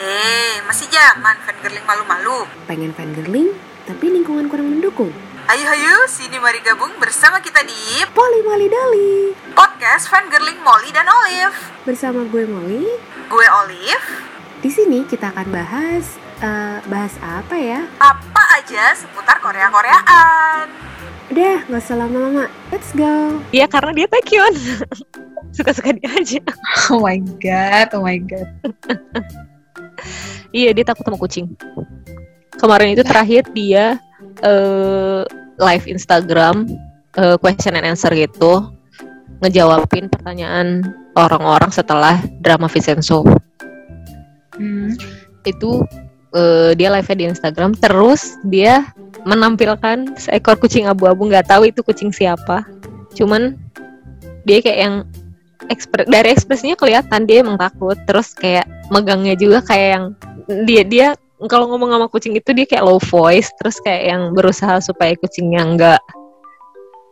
Eh, masih zaman fangirling malu-malu. Pengen fangirling, tapi lingkungan kurang mendukung. Ayo ayo, sini mari gabung bersama kita di Poli Mali Dali. podcast fangirling Molly dan Olive. Bersama gue Molly, Gue Olive, di sini kita akan bahas eh, bahas apa ya? apa aja seputar Korea-Koreaan. Udah, nggak usah lama-lama. Let's go. Iya karena dia Taekyon Suka-suka dia aja Oh my god, oh my god. Iya dia takut sama kucing. Kemarin itu terakhir dia eh live Instagram eh, Question and answer gitu. Ngejawabin pertanyaan orang-orang setelah drama Vincenzo. Hmm. Itu eh, dia live di Instagram Terus dia menampilkan seekor kucing abu-abu. Nggak tahu itu kucing siapa. Cuman dia kayak yang ekspre dari ekspresinya kelihatan dia emang takut. Terus kayak megangnya juga kayak yang dia dia kalau ngomong sama kucing itu dia kayak low voice terus kayak yang berusaha supaya kucingnya nggak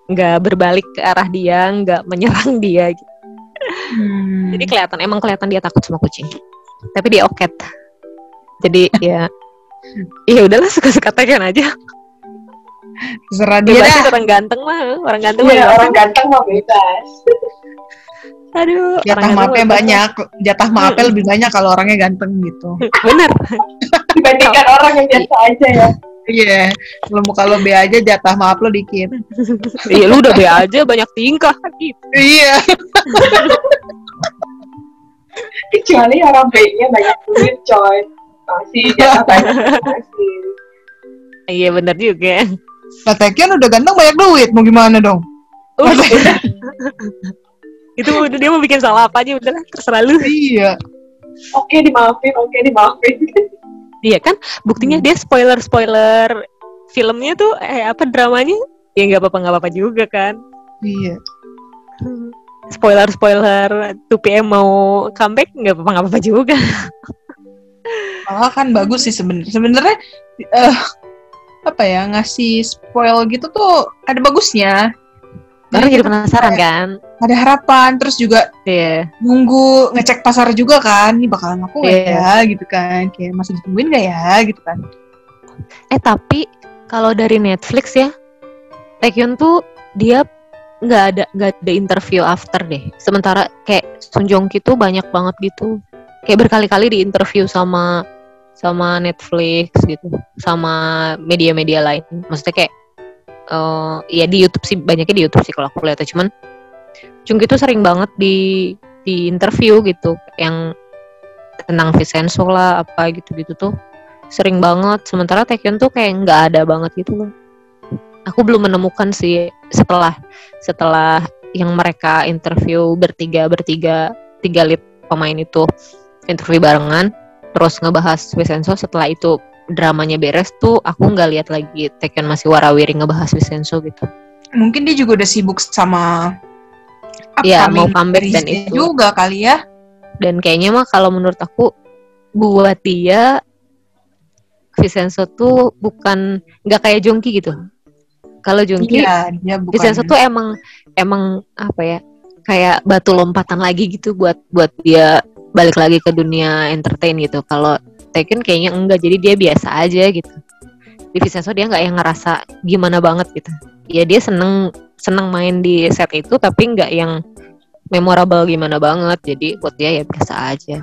nggak berbalik ke arah dia nggak menyerang dia. Gitu. Hmm. jadi kelihatan emang kelihatan dia takut sama kucing. Tapi dia oket. Jadi ya ya udahlah suka-suka tekan aja Terserah dia bebas orang ganteng mah orang ganteng Iya, mah orang ganteng mah bebas. aduh Jatah maafnya banyak. Jatah maafnya lebih banyak kalau orangnya ganteng gitu. bener Dibandingkan orang yang biasa aja ya. Iya. Kalau muka lo B aja jatah maaf lo dikit. iya lu udah be aja banyak tingkah gitu Iya. Kecuali orang baiknya banyak duit coy. Masih jatah banyak masih. iya bener juga Taekyon udah ganteng banyak duit. Mau gimana dong? Udah. itu udah dia mau bikin salah apa aja udahlah terserah lu Iya. Oke dimaafin, oke dimaafin. iya kan buktinya dia spoiler spoiler filmnya tuh eh apa dramanya ya nggak apa-apa nggak apa-apa juga kan Iya. spoiler spoiler 2PM mau comeback nggak apa-apa nggak apa-apa juga Malah kan bagus sih sebenarnya. Sebenarnya eh apa ya ngasih spoil gitu tuh ada bagusnya. karena Jadi penasaran kan? Ada harapan terus juga iya. nunggu ngecek pasar juga kan ini bakalan laku nggak Iya. ya? Gitu kan kayak masih ditungguin nggak ya? Gitu kan. Eh tapi kalau dari Netflix ya Taekyon tuh dia nggak ada nggak ada interview after deh. Sementara kayak Sun Jong Ki tuh banyak banget gitu. Kayak berkali-kali di interview sama sama Netflix gitu sama media-media lain. Maksudnya kayak eh ya di YouTube sih banyaknya di YouTube sih kalau aku lihat cuman Jung Ki tuh sering banget di di interview gitu yang tentang Vincenzo lah apa gitu-gitu tuh. Sering banget. Sementara Taekyon tuh kayak nggak ada banget gitu loh. Aku belum menemukan sih setelah setelah yang mereka interview bertiga bertiga tiga lead pemain itu interview barengan terus ngebahas Vincenzo setelah itu dramanya beres tuh aku nggak lihat lagi Taekyon masih warawiri ngebahas Vincenzo gitu. Mungkin dia juga udah sibuk sama Iya, upcoming mau comeback dan itu. juga kali ya. Dan kayaknya mah kalau menurut aku buat dia Vincenzo tuh bukan nggak kayak Jongki gitu. Kalau Jongki iya dia bukan. Vincenzo tuh emang emang apa ya kayak batu lompatan lagi gitu buat buat dia balik lagi ke dunia entertain gitu. Kalau Taekyon kayaknya enggak, jadi dia biasa aja gitu. Di Vincenzo dia nggak yang ngerasa gimana banget gitu. Ya dia seneng seneng main di set itu tapi nggak yang memorable gimana banget. Jadi buat dia ya biasa aja.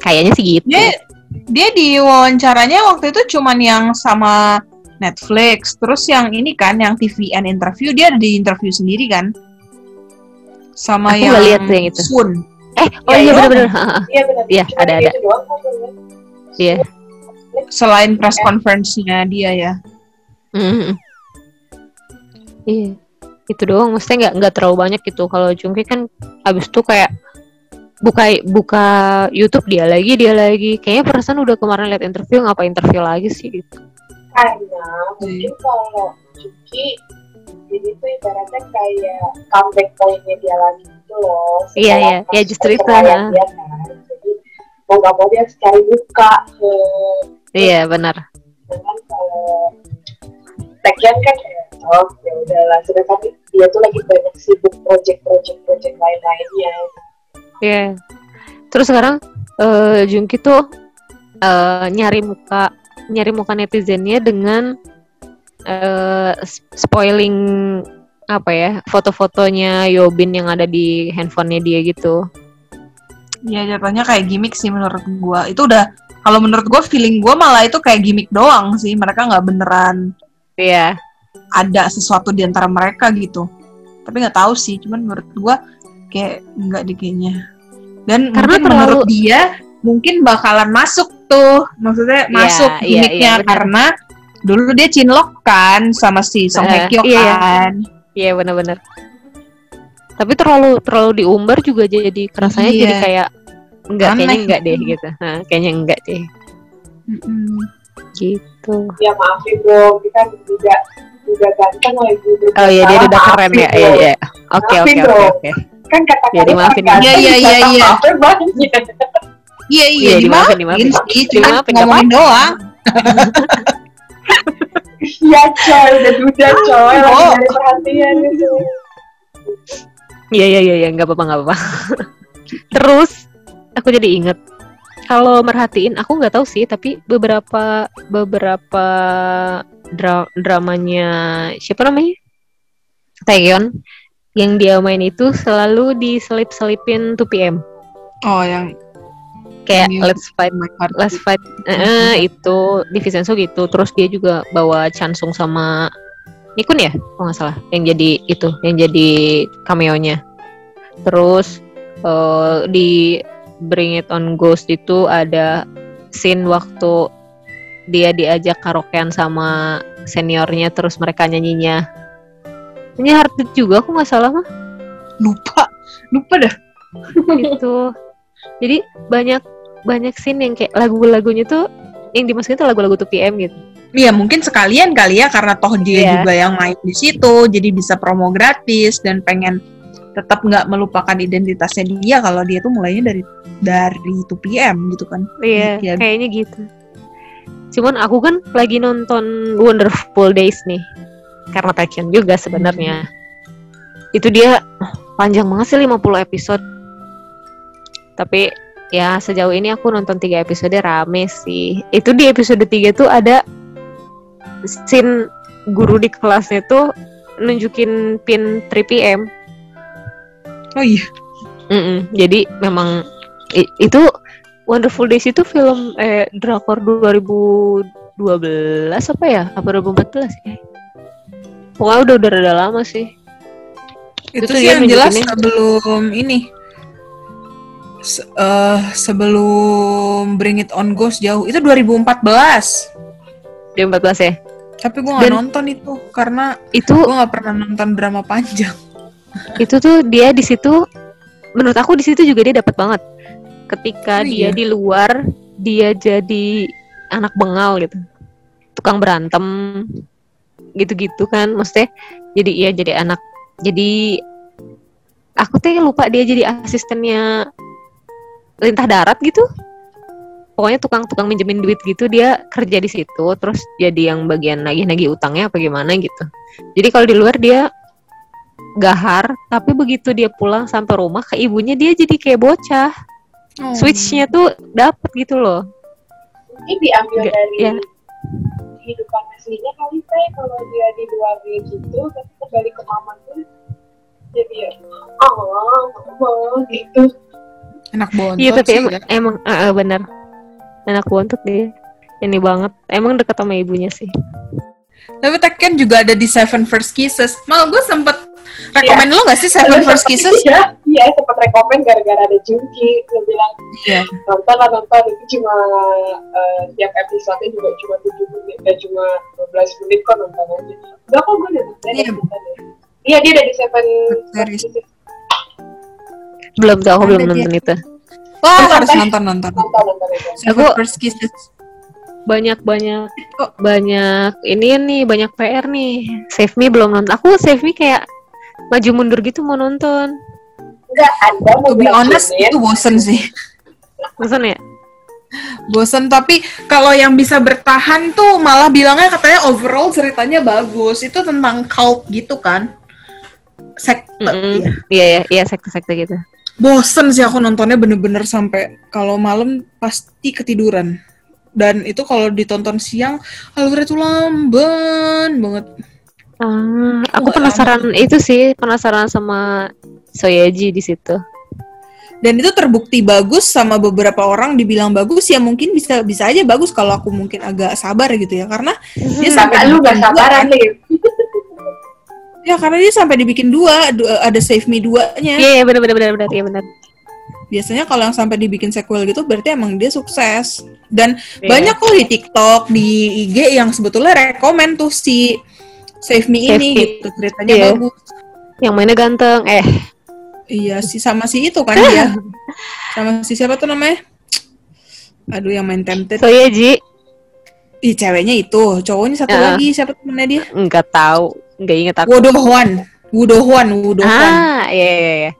Kayaknya sih gitu. dia dia di wawancaranya waktu itu cuman yang sama Netflix terus yang ini kan yang TVN interview dia ada di interview sendiri kan sama Aku yang lihat yang itu. Sun Eh, oh Ya, iya iya. bener-bener. Iya benar. Iya, ada, ada. Iya. selain press conference-nya dia ya Mm. Iya. Itu doang maksudnya nggak nggak terlalu banyak gitu. Kalau Jungki kan abis itu kayak buka buka YouTube dia lagi dia lagi. Kayaknya perasaan udah kemarin lihat interview ngapa interview lagi sih gitu. Karena mungkin kalau Juki ini tuh ibaratnya kayak comeback pointnya dia lagi gitu loh. Iya, iya. Ya, justru itu, dia kan. Jadi mau nggak mau dia harus cari buka ke Iya benar. dengan kalau Taekyon kan ya, oh ya udahlah sedangkan dia tuh lagi banyak sibuk project-project project lain-lainnya Iya. Terus sekarang eh Jungki tuh eh, nyari muka nyari muka netizennya dengan s- spoiling apa ya foto-fotonya Yobin yang ada di handphonenya dia gitu. Ya jatuhnya kayak gimmick sih menurut gua. Itu udah kalau menurut gua feeling gua malah itu kayak gimmick doang sih. Mereka nggak beneran Iya. ada sesuatu di antara mereka gitu. Tapi nggak tahu sih, cuman menurut gua kayak nggak deh kayaknya. Dan Karena mungkin terlalu- menurut dia mungkin bakalan masuk tuh, maksudnya Iya, masuk iya, gimmicknya iya, benar. karena dulu dia cinlok kan sama si Song Hye Kyo iya, iya. Iya benar-benar. Tapi terlalu terlalu diumbar juga jadi kerasanya Iya. jadi kayak enggak Aneh. kayaknya enggak deh gitu. Nah, kayaknya enggak deh Mm-mm. gitu. Ya maafin bro, kita juga juga ganteng lagi. Oh iya dia udah keren ya. Iya iya. Oke oke oke oke. Kan kata Iya, dimaafin. Iya, iya, iya, iya. Iya iya, Iya, dimaafin, dimaafin, dimaafin. sih, cuman Dimaafin, nggak ngomongin doang. Iya coy, udah duda coy, lagi Oh. perhatian gitu. Iya iya iya iya nggak apa-apa nggak apa-apa. Terus aku jadi inget kalau merhatiin aku nggak tahu sih tapi beberapa beberapa dra- dramanya siapa namanya Taeyeon yang dia main itu selalu diselip-selipin 2PM Oh yang kayak Yang let's fight My Heart let's fight eh, itu di Vincenzo gitu. Terus dia juga bawa Chansung sama Nikun ya kalau nggak salah. Yang jadi itu yang jadi cameo-nya. Terus eh, di Bring It On Ghost itu ada scene waktu dia diajak karaokean sama seniornya terus mereka nyanyinya. Ini heartbeat juga aku nggak salah mah. Lupa. Lupa dah. gitu jadi banyak banyak scene yang kayak lagu-lagunya tuh yang dimasukin tuh lagu-lagu 2PM gitu Iya mungkin sekalian kali ya karena toh dia Iya. juga yang main di situ jadi bisa promo gratis dan pengen tetap nggak melupakan identitasnya dia kalau dia tuh mulainya dari dari 2PM gitu kan. Iya, Iya. kayaknya gitu. Cuman aku kan lagi nonton Wonderful Days nih. Karena Taekyon juga sebenarnya. Itu dia panjang banget sih 50 episode. Tapi ya sejauh ini aku nonton tiga episode rame sih. Itu di episode 3 tuh ada scene guru di kelasnya tuh nunjukin pin 3PM. Oh iya. Mm-mm. Jadi memang itu Wonderful Days itu film eh drakor 2012 apa ya? Apa 2014 ya? Pokoknya udah udah rada lama sih. Itu, Itu sih yang jelas sebelum ini Se- eh, sebelum Bring It On Ghost jauh itu 2014 2014 ya. tapi gue nggak nonton itu karena Itu gue nggak pernah nonton drama panjang itu tuh dia di situ menurut aku di situ juga dia dapat banget. Ketika Oh, dia iya. di luar dia jadi anak bengal gitu. Tukang berantem gitu-gitu kan maksudnya jadi iya jadi anak jadi aku tuh lupa dia jadi asistennya lintah darat gitu. Pokoknya tukang-tukang minjemin duit gitu dia kerja di situ terus jadi yang bagian nagih-nagih utangnya apa gimana gitu. Jadi kalau di luar dia gahar tapi begitu dia pulang sampai rumah ke ibunya dia jadi kayak bocah. Oh. switchnya tuh dapet gitu loh. Ini diambil Nggak, dari ya. kehidupan aslinya kali teh. Kalau dia di luar gitu tapi kembali ke mama tuh jadi ya oh mama gitu enak bontot iya tapi sih emang, ya. emang eh, eh, bener anak bontot dia ini banget emang deket sama ibunya sih Tapi Tekken juga ada di Seven First Kisses. Malah gue sempet rekomen lo gak sih Seven First Kisses? Iya, iya sempat rekomen gara-gara ada Junki dia bilang Iya. nonton lah nonton itu cuma eh, tiap episode juga cuma 7 menit dan cuma 12 menit kok nonton aja udah kok gue udah nonton Iya. nonton ya. iya dia ada di Seven Series. Belum tuh aku belum dia. nonton itu Wah, Nonton, harus Teh. nonton nonton. nonton nonton itu Seven Aku- First Kisses. banyak banyak Oh. banyak ini nih banyak PR nih Save Me belum nonton aku Save Me kayak maju mundur gitu mau nonton enggak ada mau To be honest, itu bosen sih. bosan ya Bosen, tapi kalau yang bisa bertahan tuh malah bilangnya katanya overall ceritanya bagus. Itu tentang cult gitu kan. Sekte. Mm-mm. iya. iya iya iya sekte-sekte gitu Bosen sih aku nontonnya bener-bener sampai kalau malam pasti ketiduran. dan itu kalau ditonton siang alurnya tuh lamban banget Ah, aku Wah, penasaran itu sih, penasaran sama Soyeji di situ. dan itu terbukti bagus sama beberapa orang dibilang bagus ya mungkin bisa bisa aja bagus kalau aku mungkin agak sabar gitu ya karena dia sampai lu gak sabaran kan. ya karena dia sampai dibikin dua du- ada save me duanya Iya, iya, benar benar benar benar, iya benar. biasanya kalau yang sampai dibikin sequel gitu berarti emang dia sukses dan Iya. banyak kok di TikTok di IG yang sebetulnya rekomen tuh si Save Me Save ini Me. gitu ceritanya Iya. bagus Yang mainnya ganteng. Eh, iya sih sama si itu kan dia sama si siapa tuh namanya aduh yang main Tempted Soyeji ih ceweknya itu cowoknya satu Ya. lagi siapa temennya dia enggak tahu, enggak inget aku. Wodohwan Wodohwan Wodohwan Ah, iya iya iya.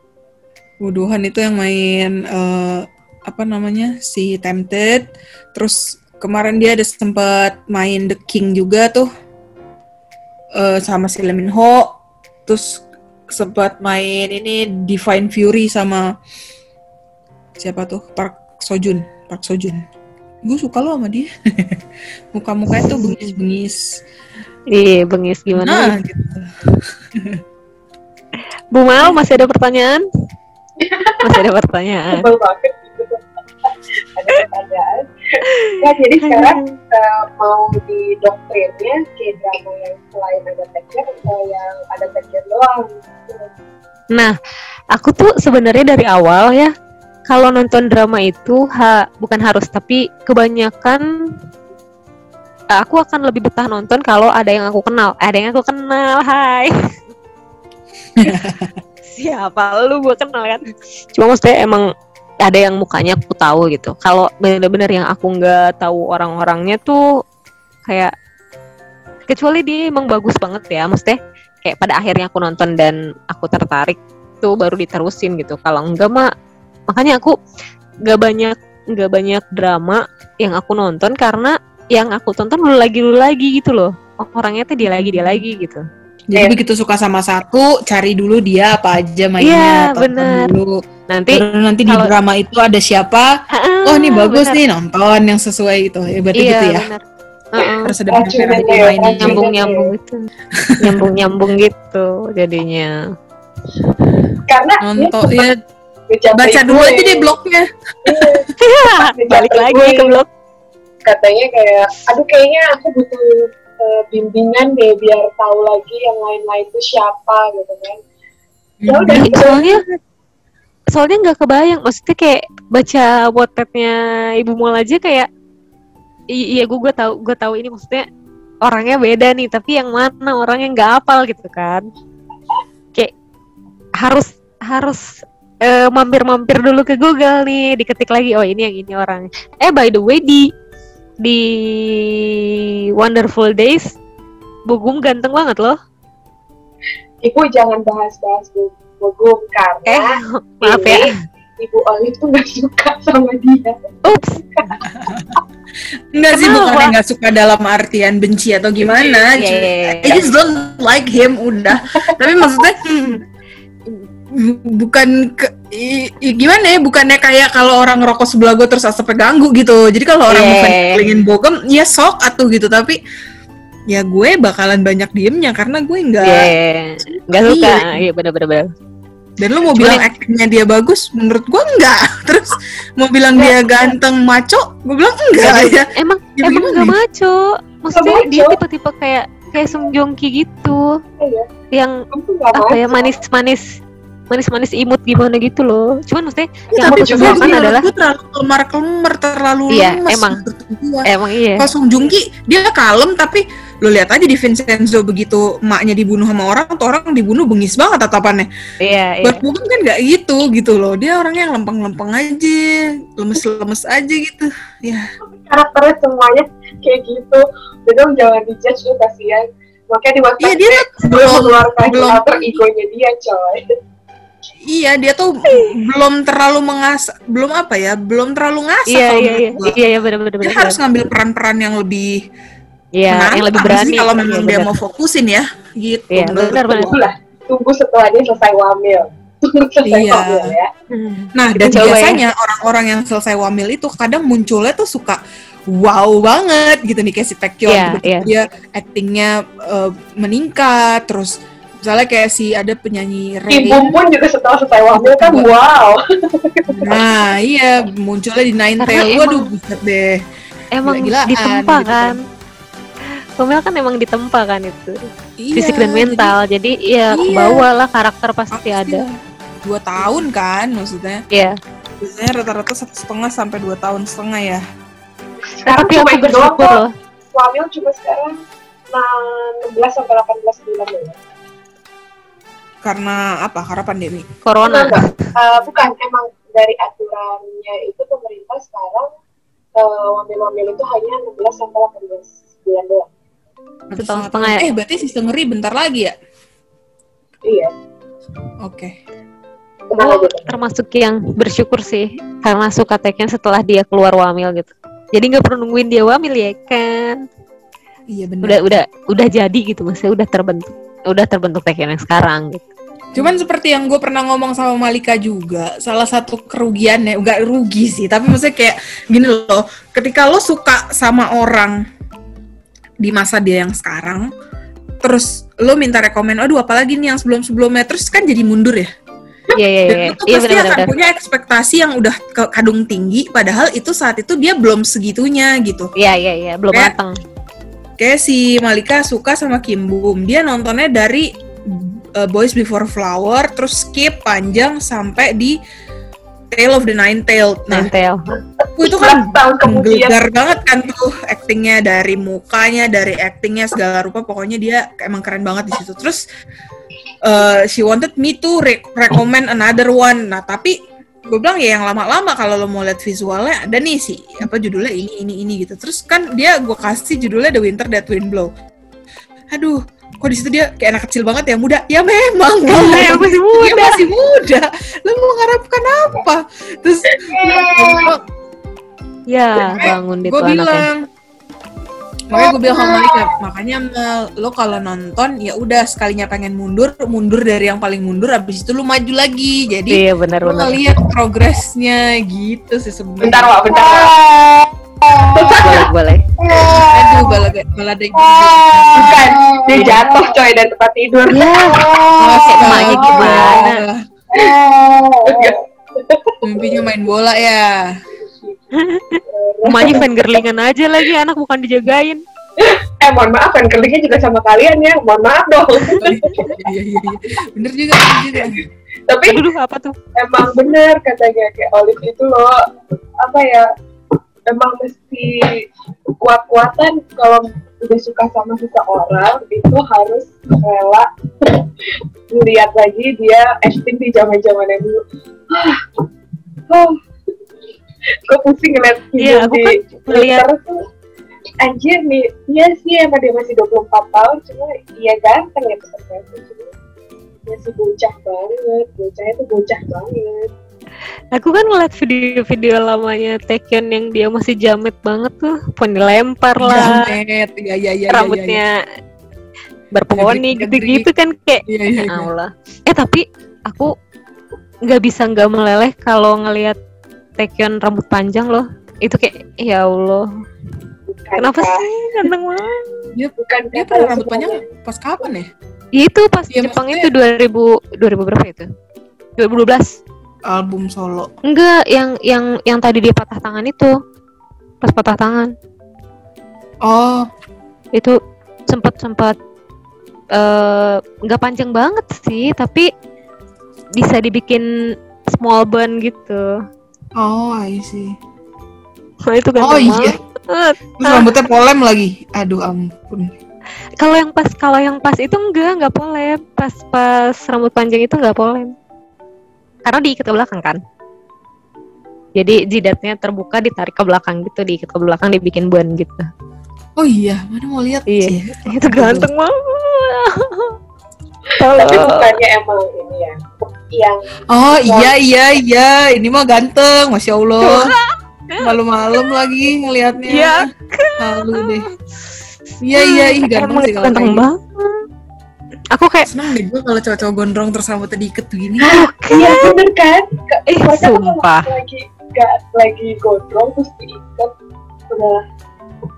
Wodohan itu yang main eh, apa namanya si Tempted. Terus kemarin dia ada sempat main The King juga tuh. Eh, sama si Lee Min Ho. Terus sempat main ini Divine Fury sama siapa tuh? Park Sojun Park Sojun gue suka lo sama dia. Muka-mukanya tuh bengis-bengis Iya, bengis gimana? nah gitu. Bu Mal masih ada pertanyaan? Masih ada pertanyaan. Gitu. Ada pertanyaan. Ya, jadi sekarang eh, mau didoktrinnya kayak drama yang selain ada tekstur atau yang ada tekstur doang. Nah, aku tuh sebenarnya dari awal ya, kalau nonton drama itu ha, bukan harus, tapi kebanyakan aku akan lebih betah nonton kalau ada yang aku kenal. Ada yang aku kenal, hai. Siapa lu gue kenal kan? Cuma maksudnya emang ada yang mukanya aku tahu gitu. Kalau bener-bener yang aku nggak tahu orang-orangnya tuh kayak kecuali dia emang bagus banget ya, maksudnya kayak pada akhirnya aku nonton dan aku tertarik tuh baru diterusin gitu kalau enggak mah makanya aku nggak banyak nggak banyak drama yang aku nonton karena yang aku tonton dulu lagi dulu lagi gitu loh. Orangnya tuh dia lagi dia lagi gitu. Jadi Iya. begitu suka sama satu cari dulu dia apa aja Iya, mainnya tonton bener. dulu. Nanti Baru nanti di kalau- drama itu ada siapa? Ah, oh ini bagus bener. nih nonton yang sesuai itu ya berarti iya gitu ya. bener. Harus ada Racunan beberapa ya, mainin racunan. nyambung nyambung gitu nyambung nyambung gitu jadinya. Karena nonton ya baca dulu aja deh blognya. Balik Ngecapai lagi gue. ke blog katanya kayak aduh kayaknya aku butuh eh, bimbingan deh biar tahu lagi yang lain-lain itu siapa gitu kan. Ya udah Ih, gitu. Soalnya soalnya nggak kebayang maksudnya kayak baca wattpadnya ibu mul aja kayak iya gue gue tahu gue tahu ini maksudnya orangnya beda nih tapi yang mana orangnya nggak apal gitu kan. Kayak harus harus eh, mampir-mampir dulu ke Google nih diketik lagi oh ini yang ini orang. Eh by the way di di Wonderful Days Bugum ganteng banget loh. Ibu jangan bahas-bahas Bu- Bogum karena eh maaf ya. ibu Olive tuh nggak suka sama dia. Ups. Enggak sih bukan nggak suka dalam artian benci atau gimana. Iya, Cuma- iya, iya. I just don't like him udah. Tapi maksudnya bukan ke, i- i- gimana ya bukannya kayak kalau orang rokok sebelah gue terus asapnya ganggu gitu jadi kalau orang Iya, mau iya, iya. pengen bogem ya sok atuh gitu tapi ya gue bakalan banyak diemnya karena gue nggak Iya, nggak suka. Iya. Iya, bener-bener. dan lu mau Cuman bilang aktingnya dia bagus menurut gue enggak terus mau bilang dia ganteng maco gue bilang enggak ya Emang Ya, emang gimana nggak nih? maco. Maksudnya Nggak dia tipe-tipe kayak kayak Sung Joong Ki gitu, Iya, yang apa ya manis-manis manis-manis imut gimana gitu loh. Cuman maksudnya Ya, yang aku menurut adalah gue terlalu kelemar-kelemar terlalu Iya, lemes emang. menurut gua. emang iya. Kalau Sung Joong Ki dia kalem tapi lo lihat aja di Vincenzo begitu emaknya dibunuh sama orang tuh orang dibunuh bengis banget tatapannya. Iya, iya. Buat Bogem kan nggak gitu gitu loh. Dia orangnya yang lempeng-lempeng aja, lemes-lemes aja gitu. Ya. karakternya semuanya kayak gitu Bener jangan dijudge lu kasihan makanya di waktu Iya dia belum belum mengeluarkan belum alter egonya dia coy iya dia tuh belum terlalu mengas belum apa ya belum terlalu ngasah Iya, kalau iya, iya. menurut gua. Iya, iya, bener-bener. Dia bener. harus ngambil peran-peran yang lebih Iya, yang lebih sih berani. kalau Iya, memang dia bener. mau fokusin ya gitu Iya, benar, benar. tunggu lah tunggu setelah dia selesai wamil tunggu selesai Iya. wamil ya Hmm. Nah, dan Coba ya. biasanya orang-orang yang selesai wamil itu kadang munculnya tuh suka wow banget gitu nih kayak si Taekyon Iya, Tiba-tiba iya. dia actingnya eh, meningkat terus misalnya kayak si ada penyanyi Ray Ibu pun juga setelah selesai wamil kan wow. nah iya munculnya di Nine Tail. emang- waduh buset deh. emang Gila-gilaan ditempa gitu. kan. Komel kan emang ditempa kan itu. Iya, fisik dan jadi mental. Jadi ya Iya. kebawa lah karakter pasti pasti ada. dua tahun kan maksudnya. Ya biasanya rata-rata satu setengah sampai dua tahun setengah ya. Sekarang tapi cuma aku itu doang bersyukur kok. loh. Wamil cuma sekarang nah, 16 sampai 18 bulan ya. Karena apa karena pandemi corona enggak. Eh, bukan emang dari aturannya itu pemerintah sekarang eh, wamil-wamil itu hanya 16 sampai 18 bulan doang. Satu tahun setengah ya? eh berarti sistem ngeri bentar lagi ya Iya. oke aja. tenang. termasuk yang bersyukur sih karena suka Tekken setelah dia keluar wamil gitu jadi nggak perlu nungguin dia wamil ya kan iya benar udah udah udah jadi gitu maksudnya udah terbentuk udah terbentuk Tekken yang sekarang gitu Cuman seperti yang gue pernah ngomong sama Malika juga, salah satu kerugiannya, enggak rugi sih, tapi maksudnya kayak gini loh, ketika lo suka sama orang di masa dia yang sekarang, terus lo minta rekomen, aduh apalagi nih yang sebelum-sebelumnya, terus kan jadi mundur ya. iya iya iya tuh iya pasti benar akan benar. punya ekspektasi yang udah kadung tinggi, padahal itu saat itu dia belum segitunya gitu. iya iya iya belum Kayak- matang Kayak si Malika suka sama Kim Boom, dia nontonnya dari uh, Boys Before Flower, terus skip panjang sampai di Tale of the Nine Tailed. Nah, Nentel itu kan 11 tahun kemudian menggelegar banget kan tuh actingnya dari mukanya, dari actingnya segala rupa, pokoknya dia emang keren banget di situ. Terus uh, she wanted me to re- recommend another one. Nah, tapi gue bilang ya yang lama-lama kalau lo mau lihat visualnya ada nih sih apa judulnya ini ini ini gitu. Terus kan dia gue kasih judulnya The Winter That Wind Blow. Aduh, kok di situ dia kayak anak kecil banget ya muda. Ya memang, ya masih dia masih muda. Lo mau mengharapkan apa? Terus ya bangun di gue bilang. Makanya gue bilang sama Malika makanya Mel, lo kalau nonton ya udah sekalinya pengen mundur mundur dari yang paling mundur habis itu lo maju lagi. Jadi iya benar lo ngeliat progresnya gitu sih sebenarnya. Bentar Wak, bentar Wak. Boleh boleh. Aduh balada balada bukan dia jatuh coy dari tempat tidur. Ya emaknya gimana? mimpinya main bola ya. Emaknya fan girlingan aja lagi anak bukan dijagain. Eh mohon maaf kan kerlingnya juga sama kalian ya. Mohon maaf dong. Iya iya iya bener juga bener juga. Tapi aduh duh, apa tuh? emang bener katanya kayak Olive itu loh apa ya emang mesti kuat-kuatan kalau udah suka sama seseorang itu harus rela lihat lagi dia acting di zaman zamannya dulu. Oh, gue pusing ngeliat Iya, video aku di kan Twitter tuh. Anjir nih iya sih emang dia masih 24 tahun cuma iya ganteng ya cuma masih bocah banget bocahnya tuh bocah banget Aku kan ngeliat video-video lamanya Taekyon yang dia masih jamet banget tuh, poni lempar lah, Jamet, iya iya iya iya, iya rambutnya berponi gitu-gitu kan kayak iya ya iya. Allah. Eh tapi aku nggak bisa nggak meleleh kalau ngelihat Taekyon rambut panjang loh. Itu kayak ya Allah. bukan Kenapa Kak. sih ganteng banget? dia bukan dia pernah rambut panjang pas kapan ya Ya itu pas Iya, Jepang maksudnya- itu 2000 2000 berapa itu? 2012. Album solo. Enggak, yang yang yang tadi dia patah tangan itu. Pas patah tangan. oh. Itu sempat sempat eh, nggak panjang banget sih tapi bisa dibikin small bun gitu. Oh I see. Nah itu ganteng oh iya. banget. Terus rambutnya polem lagi. Aduh ampun. Kalau yang pas kalau yang pas itu enggak nggak polem. Pas pas rambut panjang itu nggak polem karena diikat ke belakang kan? Jadi jidatnya terbuka ditarik ke belakang gitu diikat ke belakang dibikin bun gitu. Oh iya mana mau lihat Iya. sih itu ganteng banget. Tapi bukannya emang ini ya? Yang oh iya iya iya. Ini mah ganteng masya allah. Malam-malam lagi ngelihatnya. Iya. halu deh. Iya iya ih ganteng sih kalau ganteng gitu. banget aku kayak seneng deh gue kalau cowok-cowok gondrong terus rambutnya diikat begini iya bener kan Ka- Eh, sumpah. lagi gak lagi gondrong terus diikat udah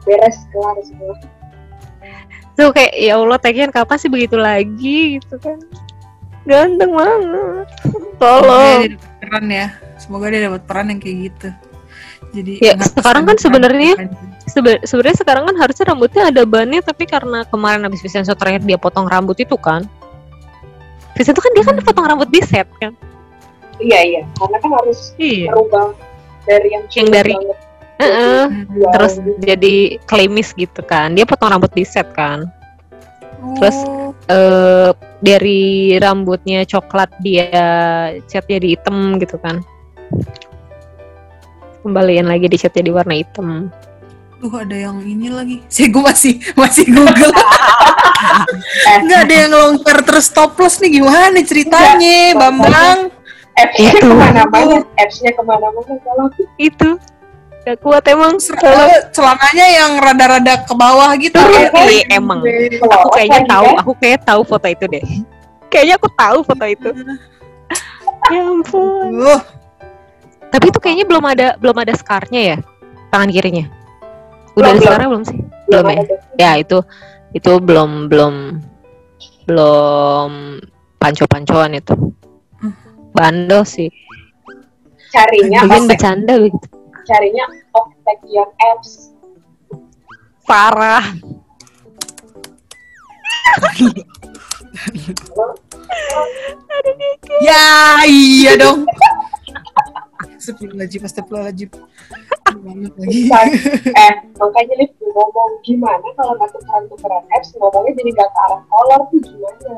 beres kelar semua Tuh kayak ya Allah Taecyeon kapan sih begitu lagi gitu kan. Ganteng banget. Semoga Tolong. dia dapat peran ya. Semoga dia dapat peran yang kayak gitu. Jadi Ya, sekarang kan sebenarnya. Sebe- sebenarnya sekarang kan harusnya rambutnya ada bannya tapi karena kemarin habis Vincenzo terakhir dia potong rambut itu kan. Vincenzo kan dia kan Hmm. potong rambut di set kan. iya iya karena kan harus Iya. merubah dari yang Yang dari- banget Heeh. Wow. Terus jadi klimis gitu kan. Dia potong rambut di set kan. terus, eh dari rambutnya coklat dia cat jadi hitam gitu kan. Kembaliin lagi di cat jadi warna hitam. Duh ada yang ini lagi. Saya gue masih masih Google. Eh, Nggak ada yang longgar terus toples nih gimana nih ceritanya, Nggak, Bambang? apps-nya Itu. ke mana-mana apps-nya ke mana-mana kalau Itu gak kuat emang. Kalau eh, celananya yang rada-rada ke bawah gitu. Turun. ya. Iya, emang. aku Pelawak kayaknya tahu, aku kayak tahu foto itu deh. Kayaknya aku tahu foto itu. Ya ampun. Tapi itu kayaknya belum ada belum ada scarnya ya tangan kirinya. Udah Belum, ada belum. scarnya belum sih? Belum ya. Ya itu itu belum belum belum panco-pancoan itu. Hmm. Bandel sih. carinya Mungkin bercanda begitu. carinya oh Taecyeon apps Parah. ya iya dong. Astagfirullahaladzim, astagfirullahaladzim. Lagi. Eh makanya nih ngomong gimana kalau nggak tukeran-tukeran apps ngomongnya jadi nggak ke arah kolor tuh gimana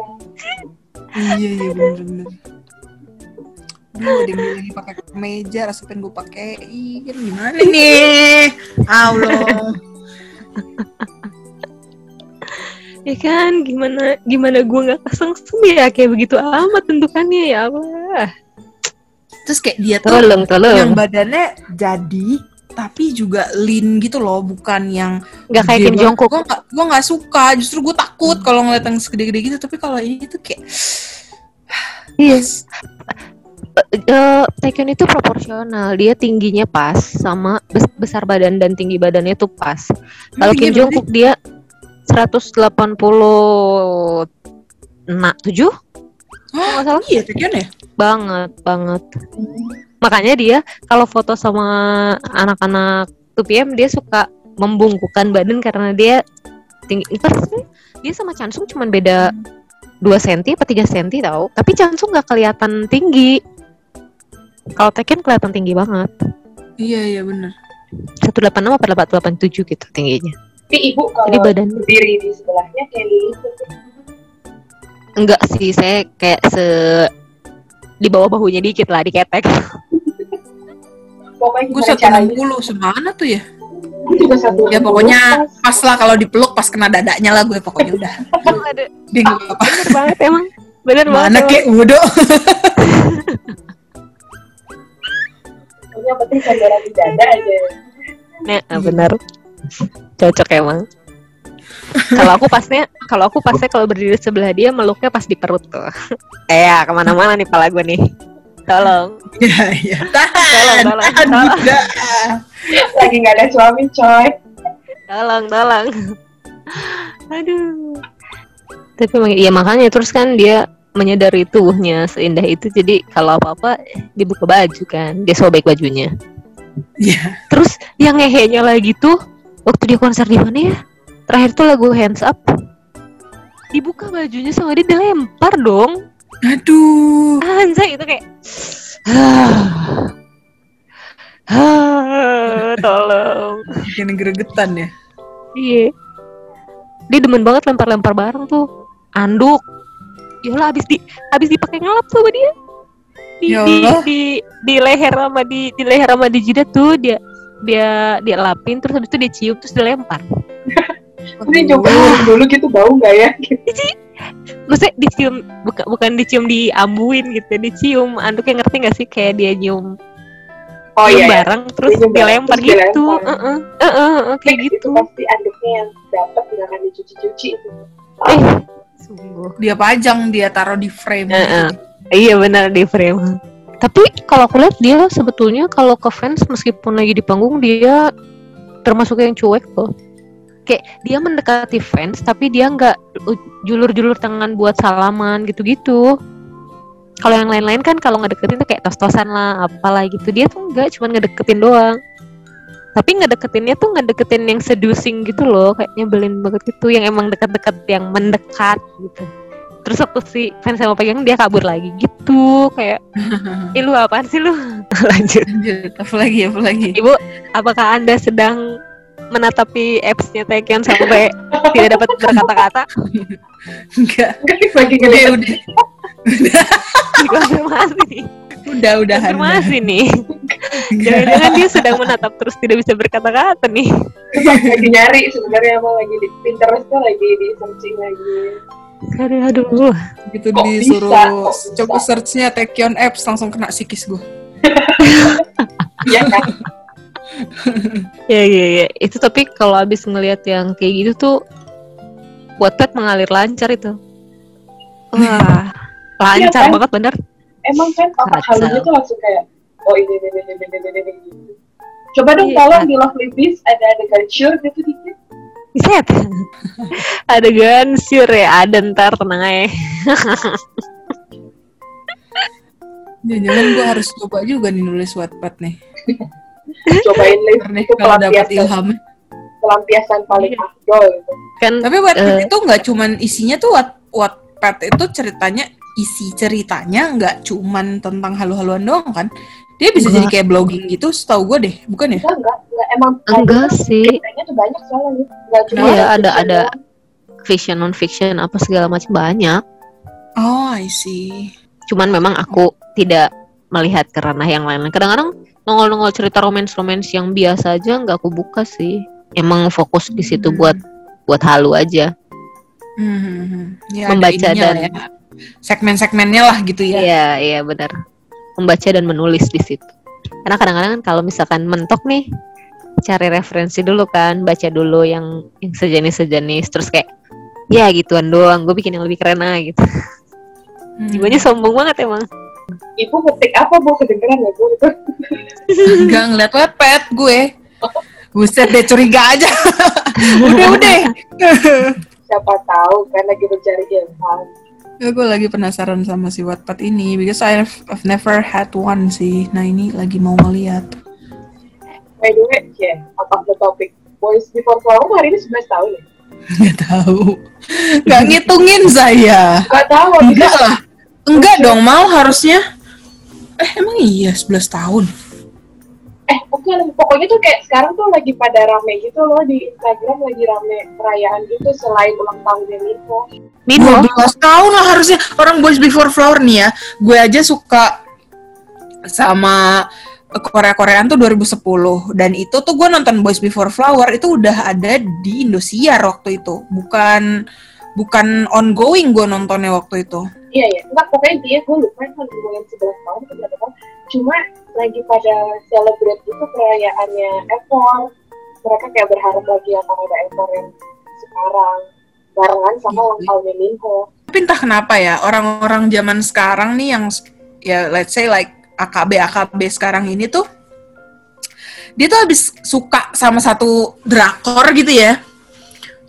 iya iya bener-bener. Duh, ada yang lagi pakai kemeja, rasa pengen gue pakein. Gimana nih? Allah. Ya kan gimana gimana gue nggak kesengsem ya kayak begitu amat tentukannya ya Allah. Terus kayak dia tuh Tolong yang badannya jadi tapi juga lean gitu loh, bukan yang Nggak kayak Kim banget. Jong Kook. Gue gak, suka, justru gue takut kalau ngeliat yang segede-gede gitu. Tapi kalau ini tuh kayak Iya. Eh, Taekyon itu proporsional, dia tingginya pas sama bes- besar badan dan tinggi badannya tuh pas. Kalau Kim Jong Kook dia 180 nah 7 nggak salah Iya, Taekyon ya? banget banget. Makanya dia kalau foto sama anak-anak 2PM dia suka membungkukan badan karena dia tinggi. Terus dia sama Chansung cuman beda 2 cm apa 3 cm tau. Tapi Chansung nggak kelihatan tinggi. Kalau Taekyon kelihatan tinggi banget. Iya, iya bener. 186 apa 887 gitu tingginya. tapi ibu Jadi kalau badan berdiri di sebelahnya kayak tuh enggak sih saya kayak se di bawah bahunya dikit lah diketek. pokoknya Gue caranya 160 semana tuh ya? satu Ya pokoknya pas lah kalau dipeluk pas kena dadanya lah gue pokoknya udah. Gak apa-apa. bener banget emang. Bener banget. Mana kek pokoknya yang penting saudara di dada aja Nah, benar. Cocok emang. Kalau aku pasnya, kalau aku pasnya kalau berdiri sebelah dia meluknya pas di perut tuh. eh ya ke mana-mana nih pala gue nih. Tolong, Iya, iya. tolong, Tahan, tolong, tahan tolong, juga. lagi nggak ada suami coy tolong, tolong. Aduh. Tapi emang- ya makanya terus kan dia menyadari tubuhnya seindah itu jadi kalau apa-apa dibuka baju kan dia sobek bajunya Iya. terus yang ngehenya lagi tuh waktu dia konser di mana ya terakhir tuh lagu hands up. Dibuka bajunya sama dia dilempar dong. Aduh. anjay itu kayak Ah, tolong. Bikin gregetan ya. iya. Dia demen banget lempar-lempar barang tuh. Anduk. Yolah abis di abis dipakai ngelap tuh sama dia. Di, Ya di, di, di leher sama di di leher sama di jidat tuh dia dia dia lapin terus habis itu dia cium terus dilempar ini juga dulu gitu bau nggak ya? Maksudnya dicium bukan bukan dicium diambuin gitu dicium. Anduknya ngerti gak sih? Kayak dia nyium oh nyium iya, iya. barang terus nyium barang, dilempar terus gitu. Heeh, heeh, heeh, kayak Fix, gitu. itu pasti anduknya yang dapat nggak akan dicuci-cuci. Itu eh. Sungguh. Dia pajang, dia taruh di frame. Heeh. iya benar di frame. Tapi kalau aku lihat dia sebetulnya kalau ke fans meskipun lagi di panggung dia termasuk yang cuek tuh kayak dia mendekati fans tapi dia nggak julur-julur tangan buat salaman gitu-gitu. Kalau yang lain-lain kan kalau ngedeketin tuh kayak tos-tosan lah apalah gitu. Dia tuh nggak cuma ngedeketin doang. Tapi ngedeketinnya tuh ngedeketin yang seducing gitu loh kayak nyebelin banget gitu. Yang emang dekat-dekat yang mendekat gitu. Terus waktu si fans sama pegang dia kabur lagi gitu. Kayak Ih lu apaan sih lu? Lanjut. Lanjut, apa lagi apa lagi? Ibu, apakah Anda sedang menatapi apps-nya Taekyon sampai tidak dapat berkata-kata? enggak Enggak lagi udah gede. udah Dikonfirmasi. udah udahan Konfirmasi nih. Enggak. Jangan-jangan dia sedang menatap terus tidak bisa berkata-kata nih. lagi nyari sebenarnya emang lagi di Pinterest tuh lagi di searching lagi. Aduh, aduh. gitu Kok disuruh bisa? Kok bisa? coba searchnya Taekyon apps langsung kena psikis gue Iya kan? Ya, ya, ya. Itu tapi kalau abis ngelihat yang kayak gitu tuh, Wattpad mengalir lancar itu. Wah, lancar Iya kan? banget bener. Emang kan otak Kacau. halunya tuh langsung kayak oh ini ini ini ini ini ini, ini. Coba dong Iya. tolong di Lovely Beast ada adegan sure gitu dikit. Set. Adegan sure ya, ada ntar tenang aja. jangan gue harus coba juga nih nulis Wattpad nih Cobain live nih itu kalau dapat pelampiasan, ilham pelampiasan paling afdol gitu. Kan tapi Wattpad Eh. itu nggak cuman isinya tuh Watt Wattpad itu ceritanya isi ceritanya nggak cuman tentang halu-haluan doang kan dia bisa jadi Enggak. kayak blogging gitu setahu gue deh bukan ya Enggak, enggak, enggak. Emang enggak sih. ceritanya tuh banyak soalnya. Enggak cuma Iya, ada- ada. doang. Fiction, non fiction, apa segala macam banyak. oh I see Cuman memang aku tidak melihat ke ranah yang lain. Kadang-kadang nongol-nongol cerita romance-romance yang biasa aja nggak aku buka sih. Emang fokus di situ Hmm. buat buat halu aja. Hmm, ya, ada Membaca ininya dan- lah ya. segmen-segmennya lah gitu ya Iya, iya benar. Membaca dan menulis di situ. Karena kadang-kadang kan kalau misalkan mentok nih, cari referensi dulu kan, baca dulu yang yang sejenis-sejenis, terus kayak ya gituan doang, gue bikin yang lebih keren aja gitu. Hmm. Jiwanya sombong banget emang. Ibu ngetik apa bu kedengeran ya bu itu? Enggak ngeliat Wattpad gue. Buset deh curiga aja. udah udah. Siapa tahu kan lagi mencari ilham. Ya, gue lagi penasaran sama si Wattpad ini because I've, I've never had one sih. Nah ini lagi mau ngeliat. By the way, ya, apa the topic? Boys Before Flower hari ini 11 tahun ya? Nggak tahu. Nggak ngitungin saya. Gak tahu, Enggak lah. Enggak dong mal harusnya. Eh emang iya 11 tahun. eh bukan pokoknya tuh kayak sekarang tuh lagi pada rame gitu loh di Instagram lagi rame perayaan gitu selain ulang tahunnya Nico Mino, 12 tahun lah harusnya orang Boys Before Flower nih ya. Gue aja suka sama Korea-Koreaan tuh 2010 dan itu tuh gue nonton Boys Before Flower itu udah ada di Indosiar waktu itu. Bukan bukan ongoing gue nontonnya waktu itu. iya ya enggak pokoknya dia gue lupa kan ngomongin 11 tahun atau berapa tahun. Cuma lagi pada celebrate gitu perayaannya Evor mereka kayak berharap lagi akan ada Evor yang sekarang. Barengan sama ulang tahunnya Minho Tapi entah kenapa ya orang-orang zaman sekarang nih yang ya let's say like AKB AKB sekarang ini tuh dia tuh habis suka sama satu drakor gitu ya.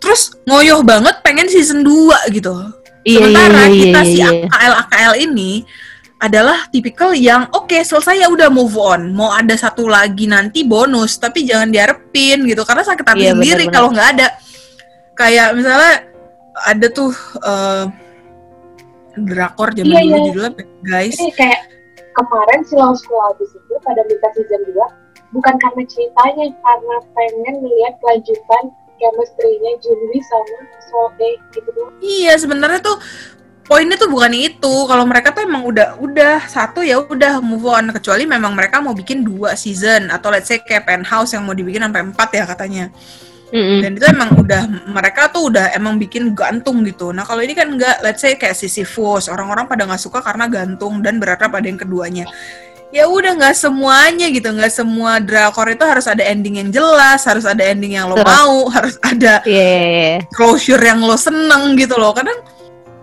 Terus ngoyoh banget pengen season 2 gitu. iya iya Sementara iya kita iya. si iya. AKL AKL ini adalah tipikal yang oke selesai ya udah move on. Mau ada satu lagi nanti bonus tapi jangan diharapin gitu karena sakit hati Iya, sendiri kalau nggak ada. Kayak misalnya ada tuh eh, drakor zaman Iya, dulu iya. judulnya guys. Jadi kayak kemarin si Law School habis itu pada minta season 2 bukan karena ceritanya karena pengen melihat kelanjutan chemistry-nya Junwi sama Soe gitu doang. Iya sebenarnya tuh poinnya tuh bukan itu. Kalau mereka tuh emang udah udah satu ya udah move on kecuali memang mereka mau bikin dua season atau let's say kayak penthouse yang mau dibikin sampai empat ya katanya. Mm-mm. Dan itu emang udah mereka tuh udah emang bikin gantung gitu. Nah kalau ini kan enggak, let's say kayak Sisyphus, orang-orang pada nggak suka karena gantung dan berharap pada yang keduanya. Ya udah nggak semuanya gitu, nggak semua drakor itu harus ada ending yang jelas, harus ada ending yang lo Betul. mau, harus ada Iya, iya, iya. closure yang lo seneng gitu loh. Kadang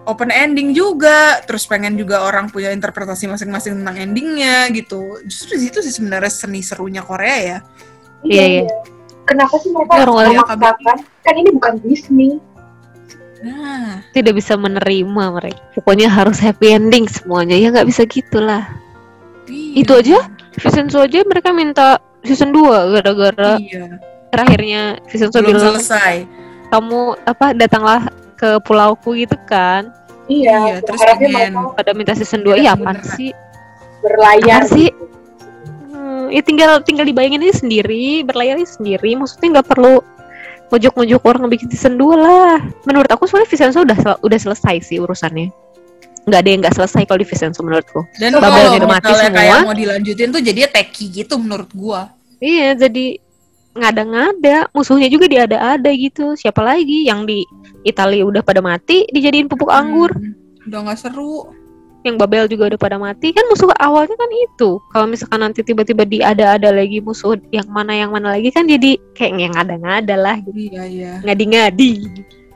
open ending juga, terus pengen juga orang punya interpretasi masing-masing tentang endingnya gitu. Justru di situ sih sebenarnya seni serunya Korea ya. Iya, iya. kenapa sih mereka Ya, memaksakan kan ini bukan Disney Nah, tidak bisa menerima mereka pokoknya harus happy ending semuanya ya nggak bisa gitulah iya. Itu aja? Vincenzo aja mereka minta season 2 gara-gara Iya. terakhirnya Vincenzo Belum bilang selesai. kamu apa datanglah ke pulauku gitu kan iya, Iya, terus pengen- pada minta season 2 Tidak iya apaan beneran. sih berlayar Apaan sih? gitu. Hmm, ya tinggal tinggal dibayangin aja sendiri berlayar aja sendiri maksudnya nggak perlu mojok-mojok orang bikin season 2 lah menurut aku soalnya Vincenzo udah sel- udah selesai sih urusannya nggak ada yang nggak selesai kalau di Vincenzo menurutku Dan Bubble kalau udah mati misalnya semua. kayak mau dilanjutin tuh jadinya teki gitu menurut gua. iya jadi ngada-ngada musuhnya juga diada-ada gitu siapa lagi yang di Italia udah pada mati dijadiin pupuk anggur Hmm, udah nggak seru. yang Babel juga udah pada mati kan musuh awalnya kan itu kalau misalkan nanti tiba-tiba diada-ada lagi musuh yang mana yang mana lagi kan jadi kayak yang ngada-ngada lah gitu Iya iya. ngadi-ngadi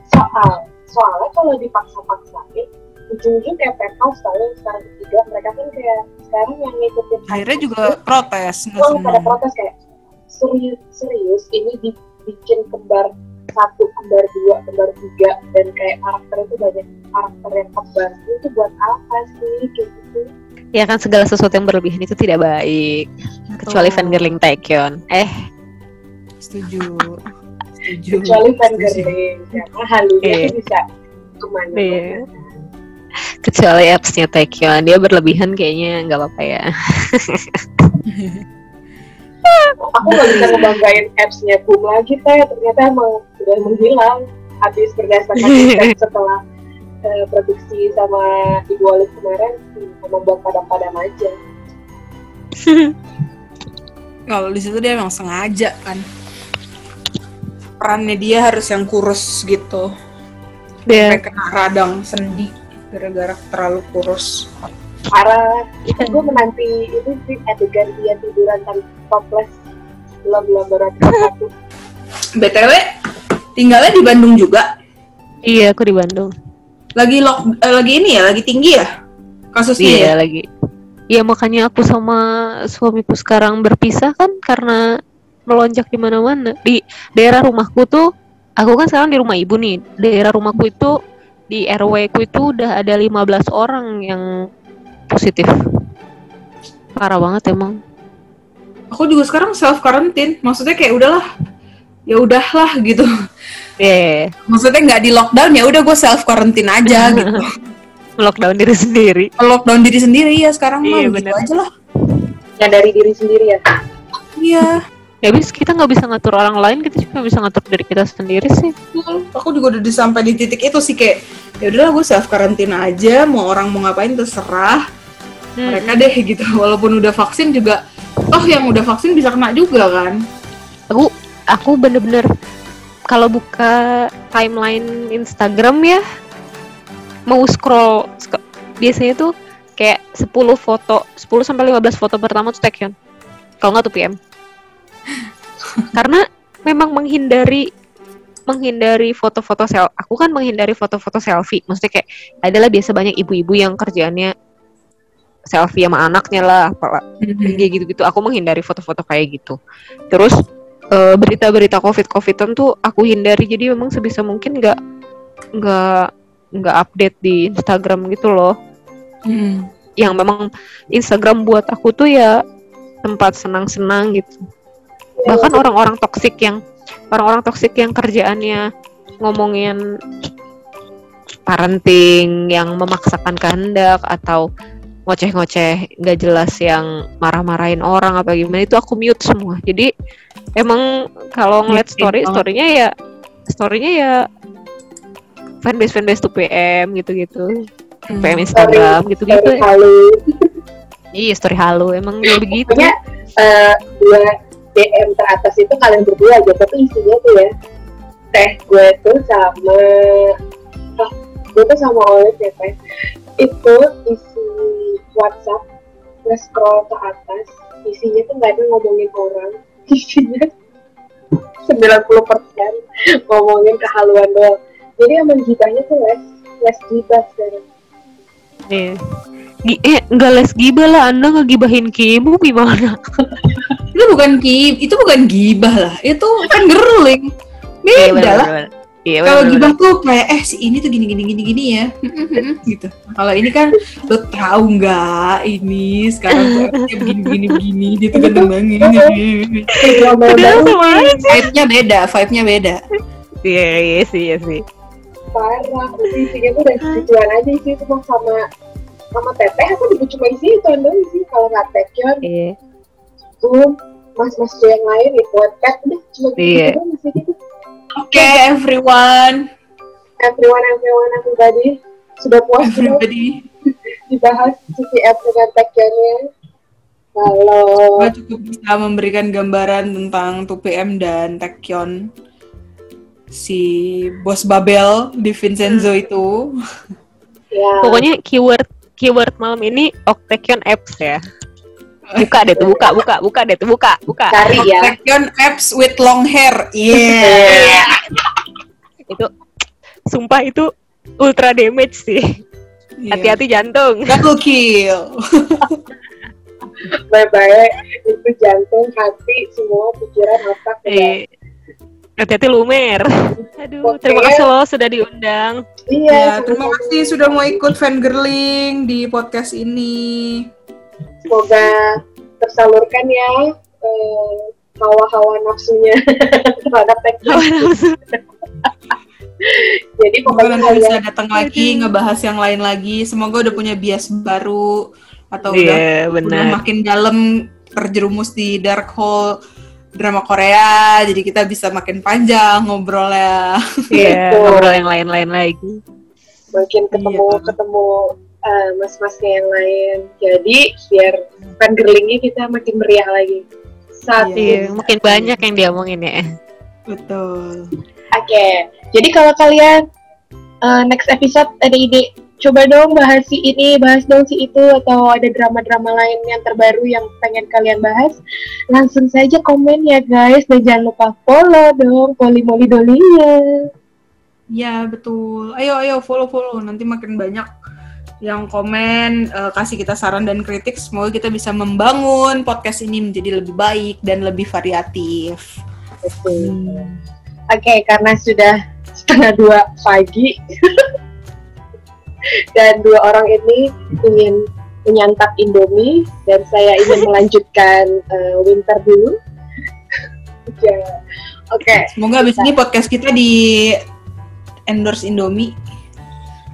soal soalnya kalau dipaksa-paksain ujung-ujung kayak penthouse tau yang sekarang ketiga mereka kan kayak sekarang yang ngikutin Akhirnya juga tuh protes nggak selalu pada protes kayak serius serius ini dibikin kembar satu kembar dua kembar tiga dan kayak karakter itu banyak karakter yang kembar. Itu buat apa sih? Kayak gitu. Ya kan segala sesuatu yang berlebihan itu tidak baik. Kecuali Betul. fangirling Taekyon eh. Setuju. Setuju. kecuali fangirling karena halunya tuh bisa ke mana Iya. Kecuali appsnya Taekyon dia berlebihan kayaknya nggak apa-apa ya. Aku nggak bisa ngebanggain apps-nya Boom lagi teh. Ternyata emang sudah menghilang habis berdasarkan riset setelah eh, produksi sama Ibu Olive kemarin. Emang buat padam-padam aja. Kalau di situ dia emang sengaja kan. Perannya dia harus yang kurus gitu. dia Sampai kena radang sendi gara-gara terlalu kurus. parah itu gue menanti itu sih adegan dia tiduran tanpa toples belum belum baru satu BTW tinggalnya di Bandung juga. iya aku di Bandung Lagi lock eh, lagi ini ya, lagi tinggi ya kasusnya iya ya. lagi Iya makanya aku sama suamiku sekarang berpisah kan karena melonjak di mana-mana. Di daerah rumahku tuh, aku kan sekarang di rumah ibu nih. Daerah rumahku itu di RW ku itu udah ada 15 orang yang positif. Parah banget emang. Aku juga sekarang self quarantine. Maksudnya kayak udahlah. Ya udahlah gitu. Yeah, Maksudnya nggak di lockdown ya udah gue self quarantine aja gitu. lockdown diri sendiri. Lockdown diri sendiri ya sekarang mah Iya, gitu bener. aja lah. yang dari diri sendiri ya Iya. Ya bis kita nggak bisa ngatur orang lain, kita cuma bisa ngatur diri kita sendiri sih. Betul. Aku juga udah sampai di titik itu sih kayak ya udahlah gue self karantina aja mau orang mau ngapain terserah Hmm. mereka deh gitu walaupun udah vaksin juga toh yang udah vaksin bisa kena juga kan aku aku bener-bener kalau buka timeline Instagram ya mau scroll sk- biasanya tuh kayak 10 foto 10 sampai 15 foto pertama tuh Taekyon kalau nggak tuh PM karena memang menghindari menghindari foto-foto sel aku kan menghindari foto-foto selfie. Maksudnya kayak adalah biasa banyak ibu-ibu yang kerjaannya selfie sama anaknya lah apalah kayak gitu-gitu. Aku menghindari foto-foto kayak gitu. Terus eh, berita-berita covid covidan tuh aku hindari. Jadi memang sebisa mungkin nggak nggak nggak update di Instagram gitu loh. Hmm. yang memang Instagram buat aku tuh ya tempat senang-senang gitu bahkan orang-orang toksik yang orang-orang toksik yang kerjaannya ngomongin parenting yang memaksakan kehendak atau ngoceh-ngoceh nggak jelas yang marah-marahin orang apa gimana itu aku mute semua. Jadi emang kalau ngeliat story storynya ya storynya ya fanbase fanbase tuh PM gitu-gitu. Hmm. PM Instagram gitu-gitu. Iya story halu emang ya begitu. pokoknya eh, dua DM teratas itu kalian berdua aja tapi isinya tuh ya teh gue tuh sama ah, gue tuh sama Olive ya teh. Itu isi WhatsApp nge-scroll ke atas isinya tuh nggak ada ngomongin orang. Isinya 90% ngomongin kehaluan doang. Jadi emang gibahnya tuh les les gibah sekarang Iya. Gi- eh, nggak les gibah lah, Anda ngegibahin Kibu gimana? Itu bukan gib, itu bukan gibah lah. Itu kan gerling. Iya, Beda lah. bener-bener. Iya, Kalau gibah tuh kayak eh si ini tuh gini gini gini gini ya. gitu. Kalau ini kan lo tahu nggak ini sekarang begini begini begini dia tuh ganteng banget. Vibe-nya beda, vibe-nya beda. Iya, iya sih, iya sih. Parah isinya tuh udah gituan aja sih cuma sama sama teteh aku juga cuma isi itu doang sih kalau nggak Taekyon Iya. tuh mas-mas yang lain itu pet udah cuma gitu Iya. gitu. Oke, everyone, everyone everyone everybody. Sudah puas everybody. dibahas CCF dengan Taekionnya kalau cukup bisa memberikan gambaran tentang 2PM dan Taekyon si bos Babel di Vincenzo itu. ya Pokoknya keyword keyword malam ini Octagon apps ya. Buka deh tuh, buka, buka, buka deh tuh, buka, buka. cari ya Taekyon apps with long hair. Yeah. Itu sumpah itu ultra damage sih. Iya. Hati-hati jantung. Double kill. baik-baik itu jantung hati semua pikiran otak Eh, hati-hati lumer. Aduh, Oke. terima kasih loh sudah diundang. iya Ya, terima kasih sudah mau ikut fangirling di podcast ini. semoga tersalurkan ya eh, hawa-hawa nafsunya terhadap Taekyon jadi pokoknya nanti bisa datang lagi ngebahas yang lain lagi. Semoga udah punya bias baru atau udah Iya, udah benar. makin dalam terjerumus di dark hole drama Korea. Jadi kita bisa makin panjang ngobrolnya. Iya, Betul. ngobrol yang lain-lain lagi. mungkin ketemu Iya. ketemu eh, mas-masnya yang lain jadi biar fangirlingnya kita makin meriah lagi satu Iya, makin banyak yang diomongin ya. Betul. Oke, jadi kalau kalian uh, next episode ada ide, coba dong bahas si ini, bahas dong si itu, atau ada drama-drama lain yang terbaru yang pengen kalian bahas, langsung saja komen ya guys, dan jangan lupa follow dong Polimoli Dolinya. Ya betul. Ayo ayo follow follow. Nanti makin banyak yang komen eh, kasih kita saran dan kritik. Semoga kita bisa membangun podcast ini menjadi lebih baik dan lebih variatif. Oke, karena sudah setengah dua pagi dan dua orang ini ingin menyantap Indomie dan saya ingin melanjutkan uh, winter dulu. Ya, Oke, Semoga abis ini podcast kita di endorse Indomie.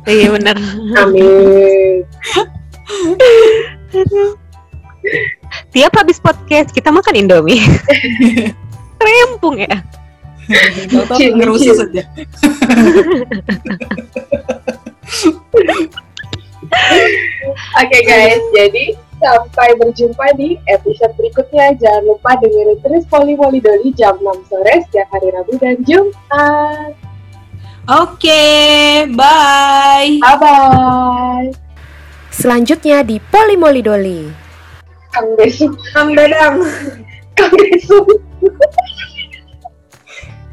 Iya benar. amin. Tiap habis podcast kita makan Indomie. Rempung ya. Tahu-tahu ngerusus aja. Oke guys, jadi sampai berjumpa di episode berikutnya. Jangan lupa dengerin terus Poli Poli Doli jam 6 sore setiap hari Rabu dan Jumat. Oke, bye. Bye bye. Selanjutnya di Polimoli Doli. Kang Desu, Kang Dadang. Kang Desu.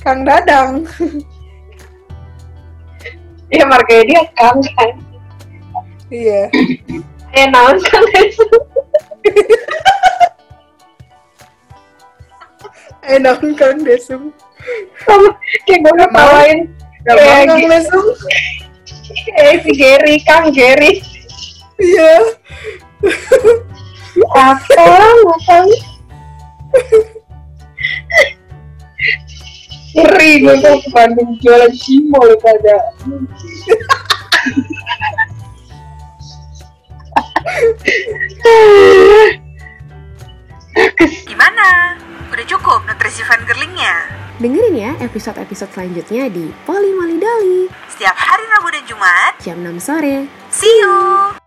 Kang Dadang. Ya marganya dia Kang kan. Iya. Eh naon Kang Desu. Enak Kang Desum. Sama kayak gue ngetawain kayak gitu. Desum. Eh si Gary, Kang Gary. Iya. Apa? Apa? Ngeri gue tuh ke Bandung jualan cimol pada. Gimana? Udah cukup nutrisi fangirlingnya? Dengerin ya episode-episode selanjutnya di Polimoli Doli Setiap hari Rabu dan Jumat, jam 6 sore. see you!